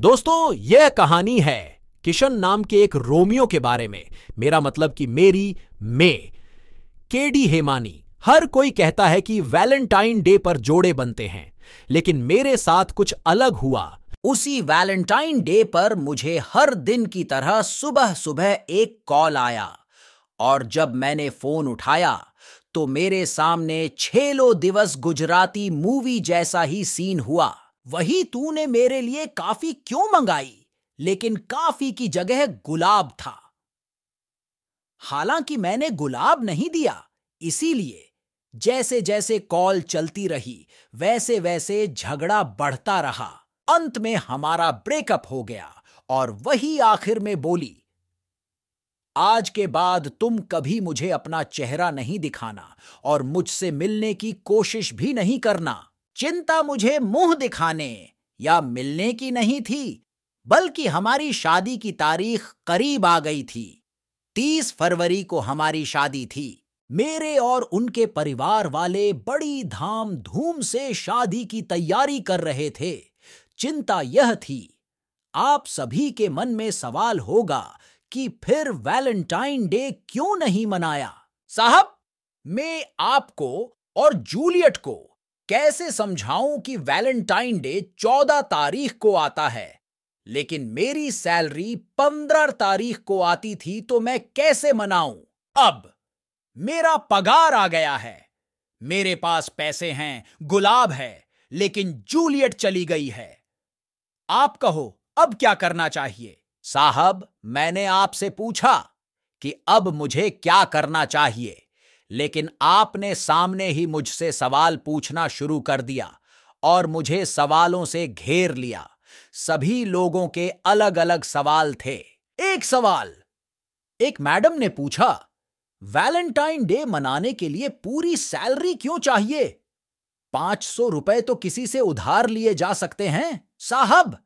दोस्तों, यह कहानी है किशन नाम के एक रोमियो के बारे में। मेरा मतलब कि मेरी मे। केडी हेमानी, हर कोई कहता है कि वैलेंटाइन डे पर जोड़े बनते हैं, लेकिन मेरे साथ कुछ अलग हुआ। उसी वैलेंटाइन डे पर मुझे हर दिन की तरह सुबह सुबह एक कॉल आया, और जब मैंने फ़ोन उठाया तो मेरे सामने छेलो दिवस गुजराती मूवी जैसा ही सीन हुआ। वही तूने मेरे लिए काफ़ी क्यों मंगाई? लेकिन काफ़ी की जगह गुलाब था। हालाँकि मैंने गुलाब नहीं दिया, इसीलिए जैसे जैसे कॉल चलती रही वैसे वैसे झगड़ा बढ़ता रहा। अंत में हमारा ब्रेकअप हो गया और वही आखिर में बोली, आज के बाद तुम कभी मुझे अपना चेहरा नहीं दिखाना और मुझसे मिलने की कोशिश भी नहीं करना। चिंता मुझे मुँह दिखाने या मिलने की नहीं थी, बल्कि हमारी शादी की तारीख करीब आ गई थी। तीस फरवरी को हमारी शादी थी। मेरे और उनके परिवार वाले बड़ी धाम धूम से शादी की तैयारी कर रहे थे। चिंता यह थी, आप सभी के मन में सवाल होगा कि फिर वैलेंटाइन डे क्यों नहीं मनाया? साहब, मैं आपको और जूलियट को कैसे समझाऊं कि वैलेंटाइन डे चौदह तारीख को आता है? लेकिन मेरी सैलरी पंद्रह तारीख को आती थी तो मैं कैसे मनाऊं? अब मेरा पगार आ गया है। मेरे पास पैसे हैं, गुलाब है, लेकिन जूलियट चली गई है। आप कहो, अब क्या करना चाहिए? साहब, मैंने आपसे पूछा कि अब मुझे क्या करना चाहिए? लेकिन आपने सामने ही मुझसे सवाल पूछना शुरू कर दिया और मुझे सवालों से घेर लिया। सभी लोगों के अलग अलग सवाल थे। एक सवाल, एक मैडम ने पूछा, वैलेंटाइन डे मनाने के लिए पूरी सैलरी क्यों चाहिए? पाँच सौ रुपए तो किसी से उधार लिए जा सकते हैं, साहब।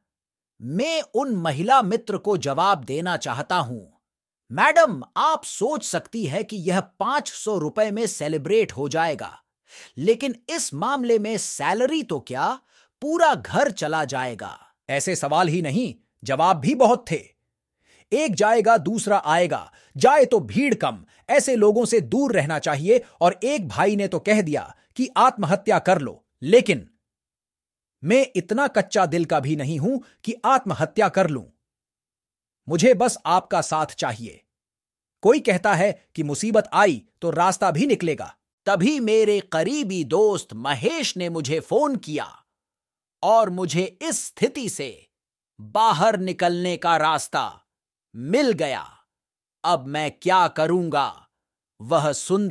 मैं उन महिला मित्र को जवाब देना चाहता हूँ। मैडम, आप सोच सकती है कि यह पाँच सौ रुपए में सेलिब्रेट हो जाएगा, लेकिन इस मामले में सैलरी तो क्या? पूरा घर चला जाएगा। ऐसे सवाल ही नहीं, जवाब भी बहुत थे। एक जाएगा, दूसरा आएगा, जाए तो भीड़ कम, ऐसे लोगों से दूर रहना चाहिए और एक भाई ने तो कह दिया कि आत्महत्या कर लो, लेकिन मैं इतना कच्चा दिल का भी नहीं हूँ कि आत्महत्या कर लूँ। मुझे बस आपका साथ चाहिए। कोई कहता है कि मुसीबत आई तो रास्ता भी निकलेगा। तभी मेरे करीबी दोस्त महेश ने मुझे फ़ोन किया और मुझे इस स्थिति से बाहर निकलने का रास्ता मिल गया। अब मैं क्या करूँगा, वह सुन